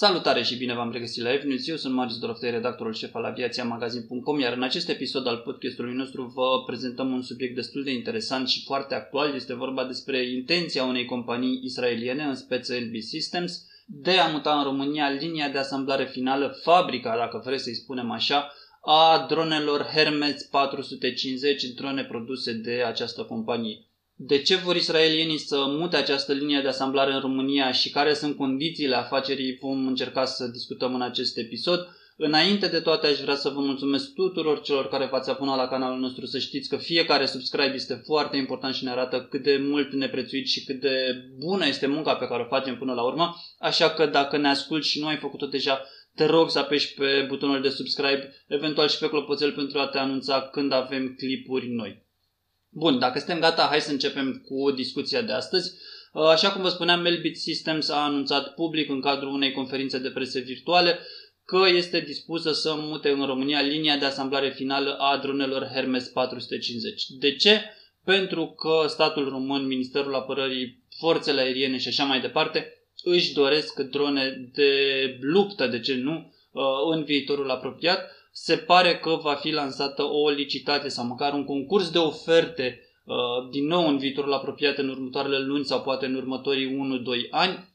Salutare și bine v-am regăsit la Evnews. Eu sunt Marius Doroftei, redactorul șef al aviațiamagazin.com, iar în acest episod al podcastului nostru vă prezentăm un subiect destul de interesant și foarte actual. Este vorba despre intenția unei companii israeliene, în speță LB Systems, de a muta în România linia de asamblare finală, fabrica, dacă vreți să-i spunem așa, a dronelor Hermes 450, drone produse de această companie. De ce vor israelienii să mute această linie de asamblare în România și care sunt condițiile afacerii vom încerca să discutăm în acest episod. Înainte de toate aș vrea să vă mulțumesc tuturor celor care v-ați abonat la canalul nostru să știți că fiecare subscribe este foarte important și ne arată cât de mult ne prețuiți și cât de bună este munca pe care o facem până la urmă. Așa că dacă ne asculti și nu ai făcut-o deja, te rog să apeși pe butonul de subscribe, eventual și pe clopoțel pentru a te anunța când avem clipuri noi. Bun, dacă suntem gata, hai să începem cu discuția de astăzi. Uh, așa cum vă spuneam, Melbit Systems a anunțat public în cadrul unei conferințe de presă virtuale că este dispusă să mute în România linia de asamblare finală a dronelor Hermes 450. De ce? Pentru că statul român, Ministerul Apărării, Forțele Aeriene și așa mai departe își doresc drone de luptă, de ce nu, uh, în viitorul apropiat se pare că va fi lansată o licitație sau măcar un concurs de oferte uh, din nou în viitorul apropiat, în următoarele luni sau poate în următorii 1-2 ani.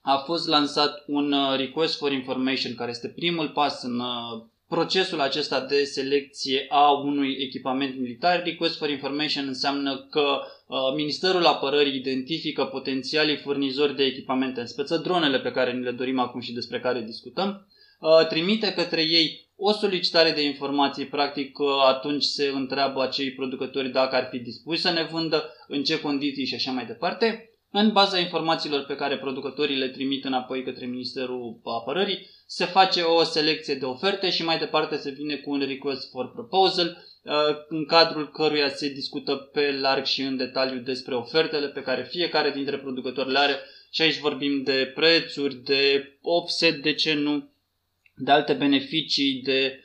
A fost lansat un uh, request for information, care este primul pas în uh, procesul acesta de selecție a unui echipament militar. Request for information înseamnă că Ministerul Apărării identifică potențialii furnizori de echipamente, în speță dronele pe care ni le dorim acum și despre care discutăm, trimite către ei o solicitare de informații, practic atunci se întreabă acei producători dacă ar fi dispuși să ne vândă, în ce condiții și așa mai departe. În baza informațiilor pe care producătorii le trimit înapoi către Ministerul Apărării, se face o selecție de oferte și mai departe se vine cu un request for proposal, uh, în cadrul căruia se discută pe larg și în detaliu despre ofertele pe care fiecare dintre producători le are și aici vorbim de prețuri, de offset, de ce nu, de alte beneficii, de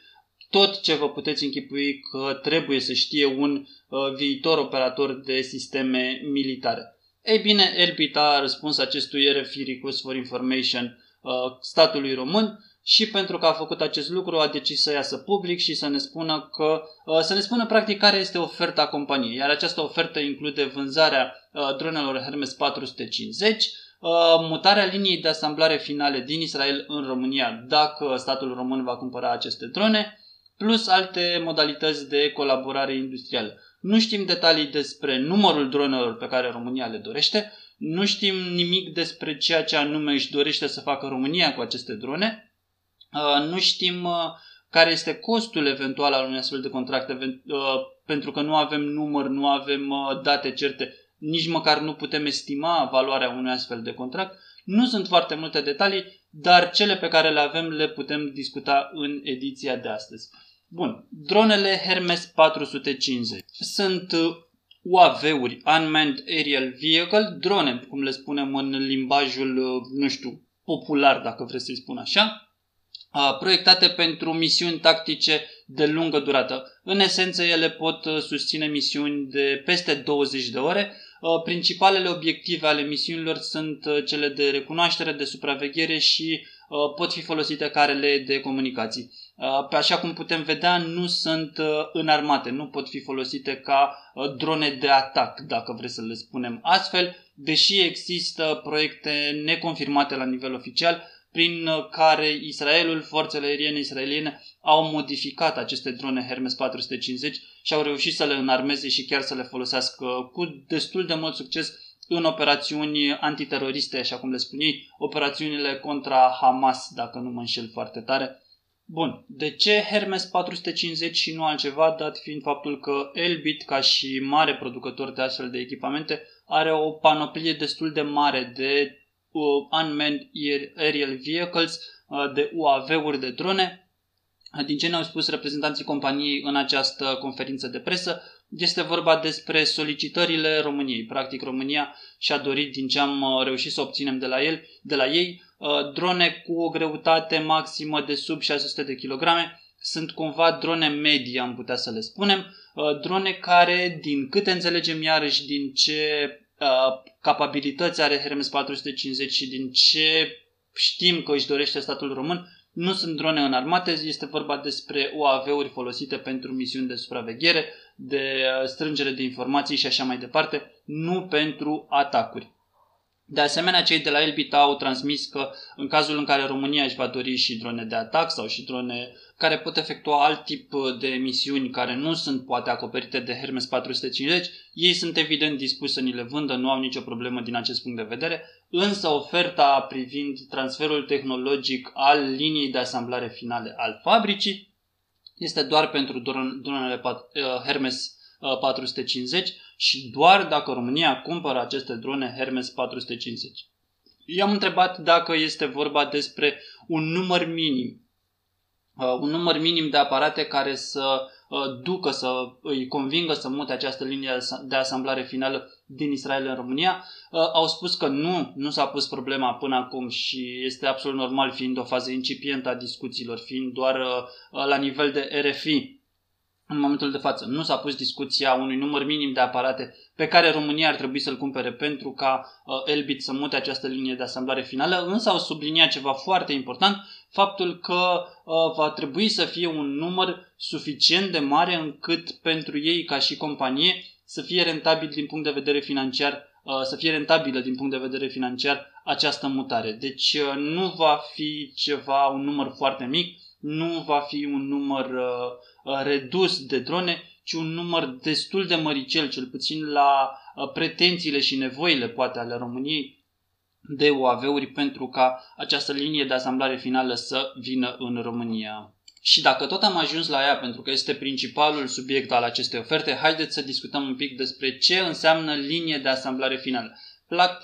tot ce vă puteți închipui că trebuie să știe un uh, viitor operator de sisteme militare. Ei bine, Elbit a răspuns acestui RFI Request for Information uh, statului român și pentru că a făcut acest lucru a decis să iasă public și să ne spună că uh, să ne spună practic care este oferta companiei. Iar această ofertă include vânzarea uh, dronelor Hermes 450, Uh, mutarea liniei de asamblare finale din Israel în România dacă statul român va cumpăra aceste drone, plus alte modalități de colaborare industrială. Nu știm detalii despre numărul dronelor pe care România le dorește, nu știm nimic despre ceea ce anume își dorește să facă România cu aceste drone, uh, nu știm uh, care este costul eventual al unui astfel de contract, pentru că nu avem număr, nu avem date certe nici măcar nu putem estima valoarea unui astfel de contract. Nu sunt foarte multe detalii, dar cele pe care le avem le putem discuta în ediția de astăzi. Bun, dronele Hermes 450 sunt uh, UAV-uri, Unmanned Aerial Vehicle, drone, cum le spunem în limbajul, uh, nu știu, popular, dacă vreți să-i spun așa, uh, proiectate pentru misiuni tactice de lungă durată. În esență, ele pot susține misiuni de peste 20 de ore, Uh, principalele obiective ale misiunilor sunt uh, cele de recunoaștere, de supraveghere și uh, pot fi folosite carele de comunicații. Pe așa cum putem vedea, nu sunt înarmate, nu pot fi folosite ca drone de atac, dacă vreți să le spunem astfel, deși există proiecte neconfirmate la nivel oficial prin care Israelul, forțele aeriene israeliene au modificat aceste drone Hermes 450 și au reușit să le înarmeze și chiar să le folosească cu destul de mult succes în operațiuni antiteroriste, așa cum le spun ei, operațiunile contra Hamas, dacă nu mă înșel foarte tare. Bun, de ce Hermes 450 și nu altceva, dat fiind faptul că Elbit, ca și mare producător de astfel de echipamente, are o panoplie destul de mare de uh, unmanned aerial vehicles, uh, de UAV-uri, de drone, din ce ne-au spus reprezentanții companiei în această conferință de presă, este vorba despre solicitările României. Practic, România și-a dorit, din ce am uh, reușit să obținem de la, el, de la ei, uh, drone cu o greutate maximă de sub 600 de kilograme. Sunt cumva drone medii, am putea să le spunem. Uh, drone care, din câte înțelegem iarăși, din ce capabilități are Hermes 450 și din ce știm că își dorește statul român, nu sunt drone înarmate, este vorba despre UAV-uri folosite pentru misiuni de supraveghere, de uh, strângere de informații și așa mai departe, nu pentru atacuri. De asemenea, cei de la Elbit au transmis că în cazul în care România își va dori și drone de atac sau și drone care pot efectua alt tip de misiuni care nu sunt poate acoperite de Hermes 450, ei sunt evident dispuși să ni le vândă, nu au nicio problemă din acest punct de vedere, însă oferta privind transferul tehnologic al liniei de asamblare finale al fabricii este doar pentru dronele uh, Hermes 450 uh, și doar dacă România cumpără aceste drone Hermes 450. I-am întrebat dacă este vorba despre un număr minim Uh, un număr minim de aparate care să uh, ducă, să îi convingă să mute această linie de asamblare finală din Israel în România. Uh, au spus că nu, nu s-a pus problema până acum și este absolut normal fiind o fază incipientă a discuțiilor, fiind doar la nivel de RFI în momentul de față. Nu s-a pus discuția unui număr minim de aparate pe care România ar trebui să-l cumpere pentru ca uh, Elbit să mute această linie de asamblare finală, însă au subliniat ceva foarte important, faptul că uh, va trebui să fie un număr suficient de mare încât pentru ei ca și companie să fie rentabil din punct de vedere financiar uh, să fie rentabilă din punct de vedere financiar această mutare. Deci uh, nu va fi ceva, un număr foarte mic, nu va fi un număr uh, uh, redus de drone, ci un număr destul de măricel, cel puțin la uh, pretențiile și nevoile poate ale României de UAV-uri pentru ca această linie de asamblare finală să vină în România. Și dacă tot am ajuns la ea, pentru că este principalul subiect al acestei oferte, haideți să discutăm un pic despre ce înseamnă linie de asamblare finală.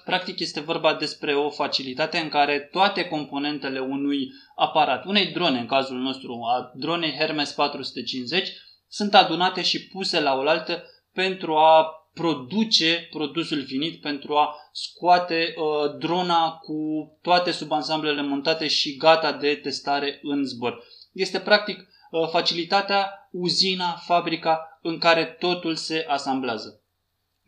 Practic este vorba despre o facilitate în care toate componentele unui aparat, unei drone în cazul nostru, a dronei Hermes 450, sunt adunate și puse la oaltă pentru a produce produsul finit, pentru a scoate uh, drona cu toate subansamblele montate și gata de testare în zbor. Este practic uh, facilitatea, uzina, fabrica în care totul se asamblează.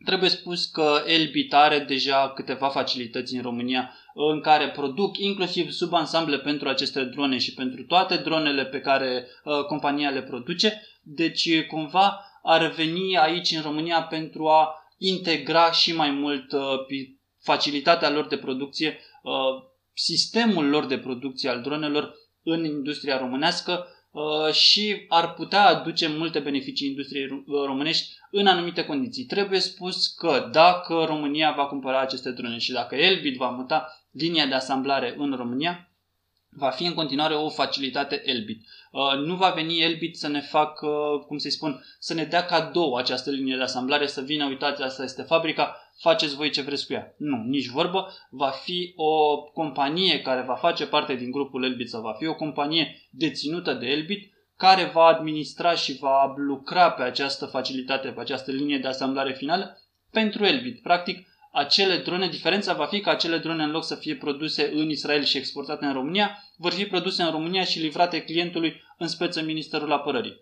Trebuie spus că Elbit are deja câteva facilități în România în care produc inclusiv subansamble pentru aceste drone și pentru toate dronele pe care uh, compania le produce. Deci cumva ar veni aici în România pentru a integra și mai mult uh, facilitatea lor de producție, uh, sistemul lor de producție al dronelor în industria românească Uh, și ar putea aduce multe beneficii industriei uh, românești în anumite condiții. Trebuie spus că dacă România va cumpăra aceste drone și dacă Elbit va muta linia de asamblare în România, va fi în continuare o facilitate Elbit. Uh, nu va veni Elbit să ne facă, cum să-i spun, să ne dea cadou această linie de asamblare, să vină, uitați, asta este fabrica, faceți voi ce vreți cu ea. Nu, nici vorbă. Va fi o companie care va face parte din grupul Elbit sau va fi o companie deținută de Elbit care va administra și va lucra pe această facilitate, pe această linie de asamblare finală pentru Elbit. Practic, acele drone, diferența va fi că acele drone în loc să fie produse în Israel și exportate în România, vor fi produse în România și livrate clientului în speță Ministerul Apărării.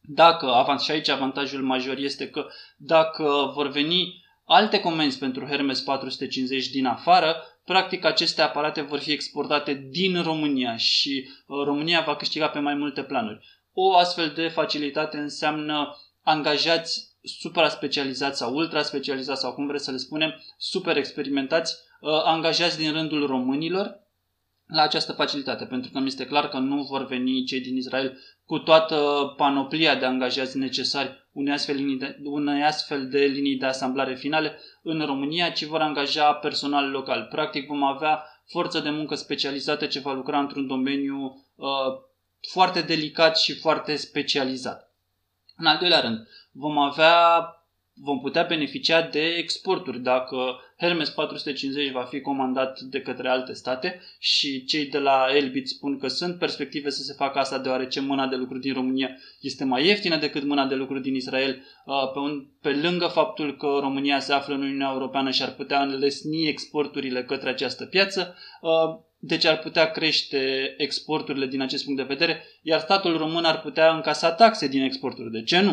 Dacă, și aici avantajul major este că dacă vor veni alte comenzi pentru Hermes 450 din afară, practic aceste aparate vor fi exportate din România și uh, România va câștiga pe mai multe planuri. O astfel de facilitate înseamnă angajați supra specializați sau ultra specializați sau cum vreți să le spunem, super experimentați, uh, angajați din rândul românilor la această facilitate, pentru că mi este clar că nu vor veni cei din Israel cu toată panoplia de angajați necesari unei astfel, linii de, unei astfel de linii de asamblare finale în România, ci vor angaja personal local. Practic vom avea forță de muncă specializată ce va lucra într-un domeniu uh, foarte delicat și foarte specializat. În al doilea rând, vom avea vom putea beneficia de exporturi dacă Hermes 450 va fi comandat de către alte state și cei de la Elbit spun că sunt perspective să se facă asta deoarece mâna de lucru din România este mai ieftină decât mâna de lucru din Israel uh, pe, un, pe lângă faptul că România se află în Uniunea Europeană și ar putea înlesni exporturile către această piață, uh, deci ar putea crește exporturile din acest punct de vedere, iar statul român ar putea încasa taxe din exporturi. De ce nu?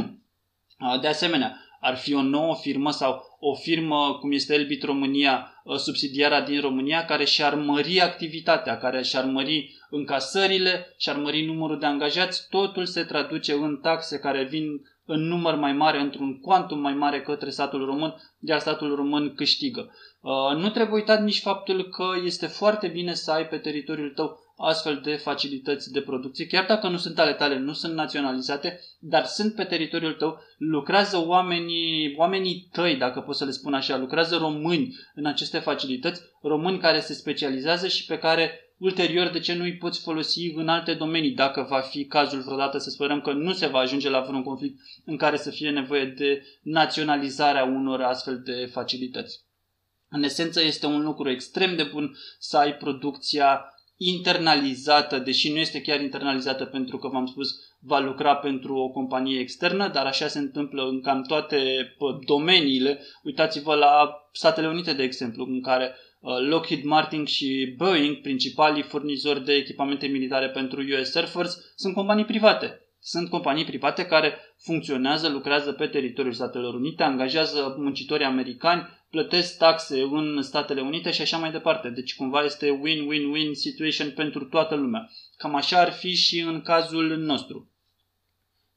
Uh, de asemenea, ar fi o nouă firmă sau o firmă cum este Elbit România, uh, subsidiara din România, care și-ar mări activitatea, care și-ar mări încasările, și-ar mări numărul de angajați, totul se traduce în taxe care vin în număr mai mare, într-un quantum mai mare către statul român, iar statul român câștigă. Uh, nu trebuie uitat nici faptul că este foarte bine să ai pe teritoriul tău astfel de facilități de producție, chiar dacă nu sunt ale tale, nu sunt naționalizate, dar sunt pe teritoriul tău, lucrează oamenii, oamenii tăi, dacă pot să le spun așa, lucrează români în aceste facilități, români care se specializează și pe care ulterior de ce nu îi poți folosi în alte domenii, dacă va fi cazul vreodată, să sperăm că nu se va ajunge la vreun conflict în care să fie nevoie de naționalizarea unor astfel de facilități. În esență este un lucru extrem de bun să ai producția internalizată, deși nu este chiar internalizată pentru că, v-am spus, va lucra pentru o companie externă, dar așa se întâmplă în cam toate domeniile. Uitați-vă la Statele Unite, de exemplu, în care uh, Lockheed Martin și Boeing, principalii furnizori de echipamente militare pentru US Air Force, sunt companii private. Sunt companii private care funcționează, lucrează pe teritoriul Statelor Unite, angajează muncitori americani, plătesc taxe în Statele Unite și așa mai departe. Deci cumva este win-win-win situation pentru toată lumea. Cam așa ar fi și în cazul nostru.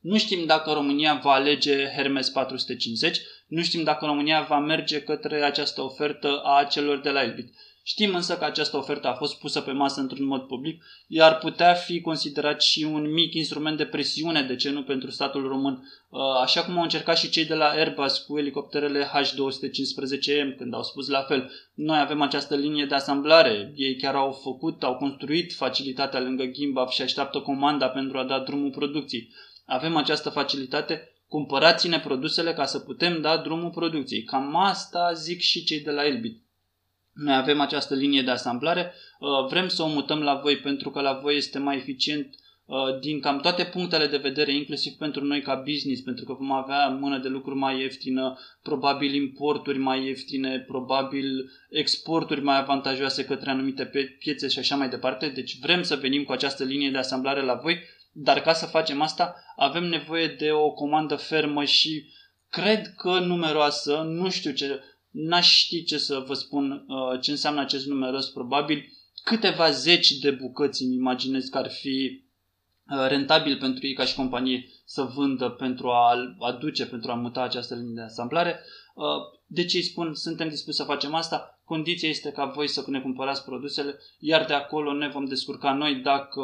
Nu știm dacă România va alege Hermes 450, nu știm dacă România va merge către această ofertă a celor de la Elbit. Știm însă că această ofertă a fost pusă pe masă într-un mod public, iar putea fi considerat și un mic instrument de presiune, de ce nu, pentru statul român, uh, așa cum au încercat și cei de la Airbus cu elicopterele H215M, când au spus la fel, noi avem această linie de asamblare, ei chiar au făcut, au construit facilitatea lângă Gimbaf și așteaptă comanda pentru a da drumul producției. Avem această facilitate, cumpărați-ne produsele ca să putem da drumul producției. Cam asta zic și cei de la Elbit. Noi avem această linie de asamblare, uh, vrem să o mutăm la voi pentru că la voi este mai eficient uh, din cam toate punctele de vedere, inclusiv pentru noi ca business, pentru că vom avea mână de lucru mai ieftină, probabil importuri mai ieftine, probabil exporturi mai avantajoase către anumite piețe și așa mai departe. Deci vrem să venim cu această linie de asamblare la voi, dar ca să facem asta avem nevoie de o comandă fermă și cred că numeroasă, nu știu ce, n-aș ști ce să vă spun uh, ce înseamnă acest numeros, probabil câteva zeci de bucăți îmi imaginez că ar fi uh, rentabil pentru ei ca și companie să vândă pentru a aduce, pentru a muta această linie de asamblare. Uh, de ce îi spun, suntem dispuși să facem asta? Condiția este ca voi să ne cumpărați produsele, iar de acolo ne vom descurca noi dacă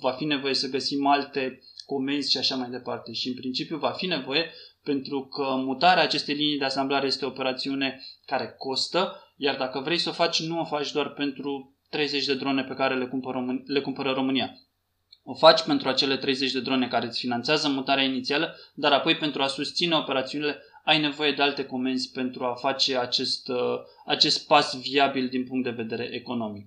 va fi nevoie să găsim alte comenzi și așa mai departe. Și în principiu va fi nevoie pentru că mutarea acestei linii de asamblare este o operațiune care costă, iar dacă vrei să o faci, nu o faci doar pentru 30 de drone pe care le cumpără, Român- le cumpără România. O faci pentru acele 30 de drone care îți finanțează mutarea inițială, dar apoi pentru a susține operațiunile ai nevoie de alte comenzi pentru a face acest, uh, acest pas viabil din punct de vedere economic.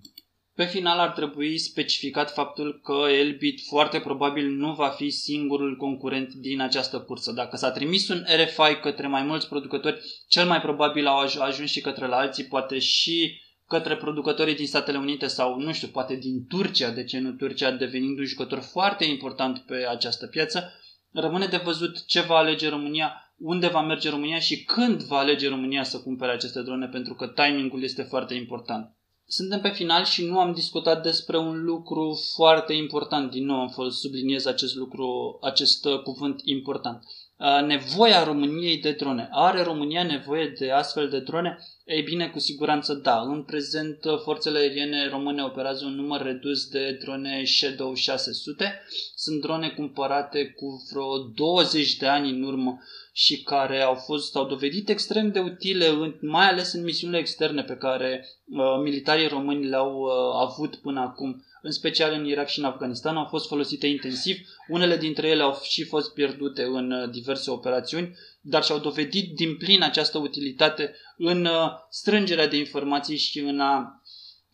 Pe final ar trebui specificat faptul că Elbit foarte probabil nu va fi singurul concurent din această cursă. Dacă s-a trimis un RFI către mai mulți producători, cel mai probabil au ajuns și către la alții, poate și către producătorii din Statele Unite sau, nu știu, poate din Turcia, de ce nu Turcia devenind un jucător foarte important pe această piață. Rămâne de văzut ce va alege România, unde va merge România și când va alege România să cumpere aceste drone, pentru că timingul este foarte important. Suntem pe final și nu am discutat despre un lucru foarte important. Din nou am fost subliniez acest lucru, acest uh, cuvânt important. Uh, nevoia României de drone. Are România nevoie de astfel de drone? Ei bine, cu siguranță da. În prezent, uh, forțele aeriene române operează un număr redus de drone Shadow 600. Sunt drone cumpărate cu vreo 20 de ani în urmă și care au fost au dovedit extrem de utile, mai ales în misiunile externe pe care uh, militarii români le-au uh, avut până acum, în special în Irak și în Afganistan, au fost folosite intensiv. Unele dintre ele au și fost pierdute în uh, diverse operațiuni, dar și-au dovedit din plin această utilitate în uh, strângerea de informații și în a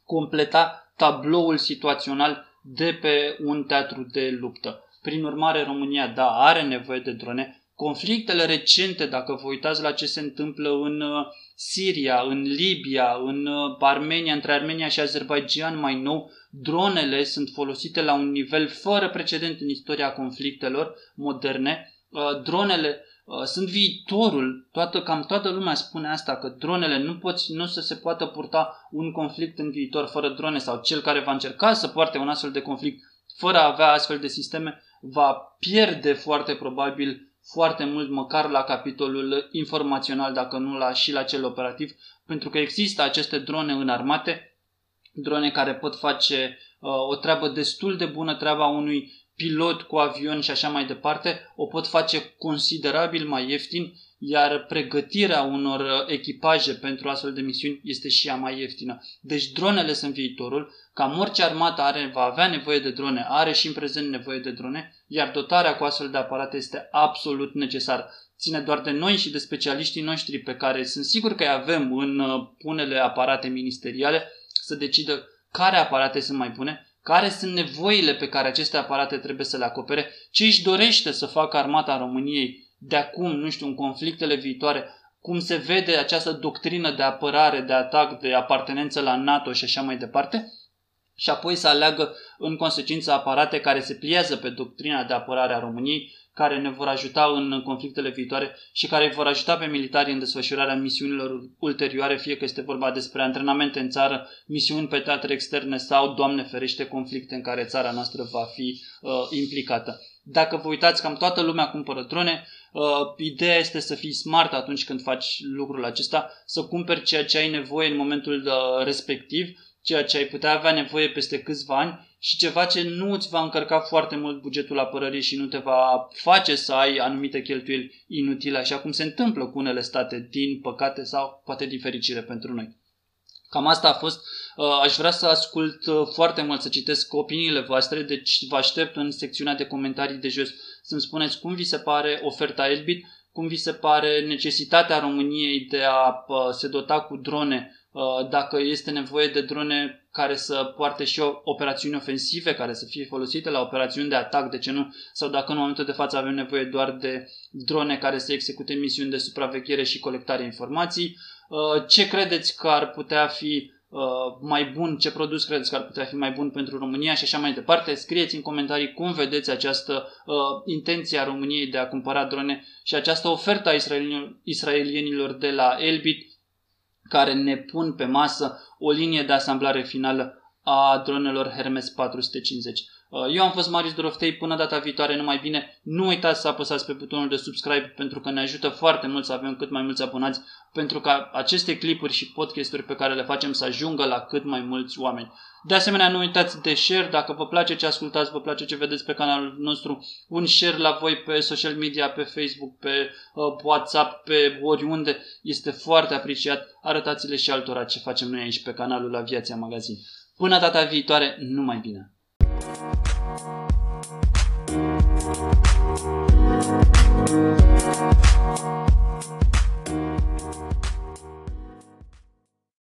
completa tabloul situațional de pe un teatru de luptă. Prin urmare, România, da, are nevoie de drone, conflictele recente, dacă vă uitați la ce se întâmplă în uh, Siria, în Libia, în uh, Armenia, între Armenia și Azerbaijan mai nou, dronele sunt folosite la un nivel fără precedent în istoria conflictelor moderne. Uh, dronele uh, sunt viitorul, toată, cam toată lumea spune asta, că dronele nu, poți, nu să se poată purta un conflict în viitor fără drone sau cel care va încerca să poarte un astfel de conflict fără a avea astfel de sisteme va pierde foarte probabil foarte mult măcar la capitolul informațional, dacă nu la, și la cel operativ, pentru că există aceste drone înarmate, drone care pot face uh, o treabă destul de bună, treaba unui pilot cu avion și așa mai departe, o pot face considerabil mai ieftin, iar pregătirea unor echipaje pentru astfel de misiuni este și ea mai ieftină. Deci dronele sunt viitorul, cam orice armată are, va avea nevoie de drone, are și în prezent nevoie de drone, iar dotarea cu astfel de aparate este absolut necesară. Ține doar de noi și de specialiștii noștri pe care sunt sigur că îi avem în uh, unele aparate ministeriale să decidă care aparate sunt mai bune, care sunt nevoile pe care aceste aparate trebuie să le acopere, ce își dorește să facă armata României de acum, nu știu, în conflictele viitoare, cum se vede această doctrină de apărare, de atac, de apartenență la NATO și așa mai departe, și apoi să aleagă în consecință aparate care se pliază pe doctrina de apărare a României, care ne vor ajuta în conflictele viitoare și care vor ajuta pe militari în desfășurarea misiunilor ulterioare, fie că este vorba despre antrenamente în țară, misiuni pe teatre externe sau, Doamne ferește, conflicte în care țara noastră va fi uh, implicată. Dacă vă uitați, cam toată lumea cumpără drone, uh, ideea este să fii smart atunci când faci lucrul acesta, să cumperi ceea ce ai nevoie în momentul uh, respectiv, ceea ce ai putea avea nevoie peste câțiva ani și ceva ce nu îți va încărca foarte mult bugetul apărării și nu te va face să ai anumite cheltuieli inutile, așa cum se întâmplă cu unele state, din păcate sau poate din fericire pentru noi. Cam asta a fost. Uh, aș vrea să ascult uh, foarte mult, să citesc opiniile voastre, deci vă aștept în secțiunea de comentarii de jos să-mi spuneți cum vi se pare oferta Elbit, cum vi se pare necesitatea României de a uh, se dota cu drone Uh, dacă este nevoie de drone care să poarte și operațiuni ofensive, care să fie folosite la operațiuni de atac, de ce nu? Sau dacă în momentul de față avem nevoie doar de drone care să execute misiuni de supraveghere și colectare informații, uh, ce credeți că ar putea fi uh, mai bun, ce produs credeți că ar putea fi mai bun pentru România și așa mai departe. Scrieți în comentarii cum vedeți această uh, intenție a României de a cumpăra drone și această ofertă a israelienilor de la Elbit care ne pun pe masă o linie de asamblare finală a dronelor Hermes 450. Uh, eu am fost Marius Doroftei, până data viitoare numai bine. Nu uitați să apăsați pe butonul de subscribe pentru că ne ajută foarte mult să avem cât mai mulți abonați pentru ca aceste clipuri și podcasturi pe care le facem să ajungă la cât mai mulți oameni. De asemenea, nu uitați de share, dacă vă place ce ascultați, vă place ce vedeți pe canalul nostru, un share la voi pe social media, pe Facebook, pe uh, WhatsApp, pe oriunde, este foarte apreciat. Arătați-le și altora ce facem noi aici pe canalul Aviația Magazin. Până data viitoare, numai bine! Thank you.